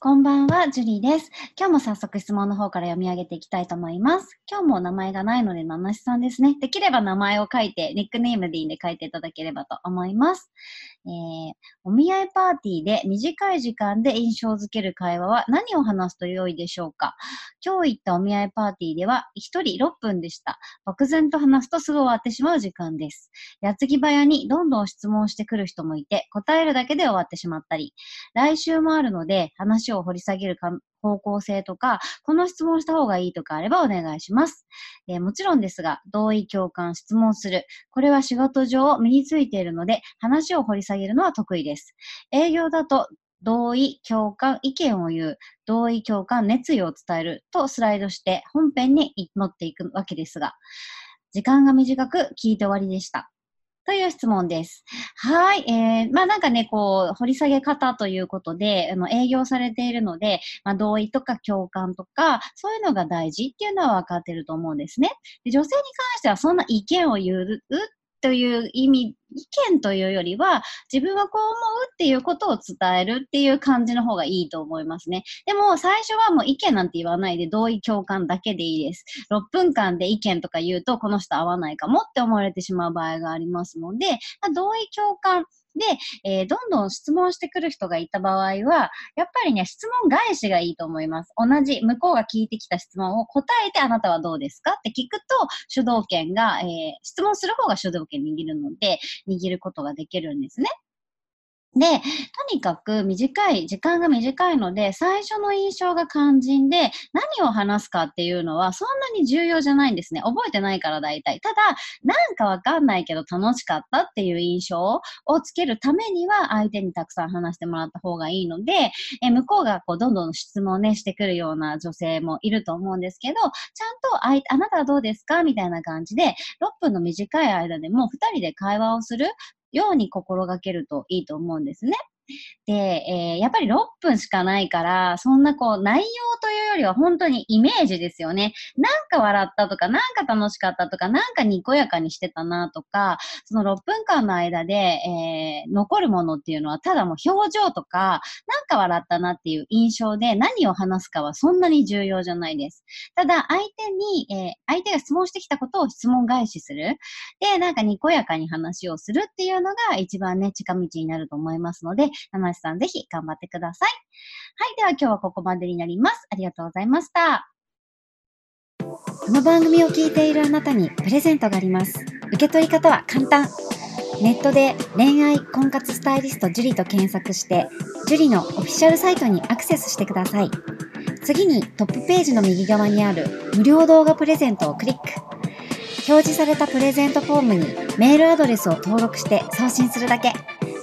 こんばんは、ジュリーです。今日も早速質問の方から読み上げていきたいと思います。今日も名前がないので、名無しさんですね。できれば名前を書いて、ニックネームでいいんで書いていただければと思います。えー、お見合いパーティーで短い時間で印象づける会話は何を話すと良いでしょうか？今日行ったお見合いパーティーでは1人6分でした。漠然と話すとすぐ終わってしまう時間です。矢継ぎ早にどんどん質問してくる人もいて、答えるだけで終わってしまったり、来週もあるので話を掘り下げるか方向性とか、この質問した方がいいとかあればお願いします。えー、もちろんですが、同意共感、質問する。これは仕事上身についているので、話を掘り下げるのは得意です。営業だと、同意、共感、意見を言う、同意、共感、熱意を伝えるとスライドして本編に乗っていくわけですが、時間が短く聞いて終わりでした。という質問です。はい。えー、まあなんかね、こう、掘り下げ方ということで、あの、営業されているので、まあ同意とか共感とか、そういうのが大事っていうのは分かってると思うんですね。で女性に関してはそんな意見を言うという意味、意見というよりは、自分はこう思うっていうことを伝えるっていう感じの方がいいと思いますね。でも、最初はもう意見なんて言わないで、同意共感だけでいいです。6分間で意見とか言うと、この人合わないかもって思われてしまう場合がありますので、同意共感で、えー、どんどん質問してくる人がいた場合は、やっぱりね、質問返しがいいと思います。同じ、向こうが聞いてきた質問を答えて、あなたはどうですか？って聞くと、主導権が、えー、質問する方が主導権握るので、握ることができるんですね。で、とにかく短い、時間が短いので、最初の印象が肝心で、何を話すかっていうのはそんなに重要じゃないんですね。覚えてないから大体。ただ、なんかわかんないけど楽しかったっていう印象をつけるためには、相手にたくさん話してもらった方がいいので、え向こうがこうどんどん質問ね、してくるような女性もいると思うんですけど、ちゃんとあい、あなたはどうですか？みたいな感じで、6分の短い間でも2人で会話をするように心がけるといいと思うんですね。で、えー、やっぱり6分しかないから、そんなこう、内容というよりは本当にイメージですよね。なんか笑ったとか、なんか楽しかったとか、なんかにこやかにしてたなとか、その6分間の間で、えー、残るものっていうのは、ただもう表情とか、なんか笑ったなっていう印象で何を話すかはそんなに重要じゃないです。ただ、相手に、えー、相手が質問してきたことを質問返しする。で、なんかにこやかに話をするっていうのが一番ね、近道になると思いますので、七瀬さんぜひ頑張ってください。はい。では今日はここまでになります。ありがとうございました。この番組を聞いているあなたにプレゼントがあります。受け取り方は簡単。ネットで恋愛婚活スタイリスト樹と検索して、樹のオフィシャルサイトにアクセスしてください。次にトップページの右側にある無料動画プレゼントをクリック。表示されたプレゼントフォームにメールアドレスを登録して送信するだけ。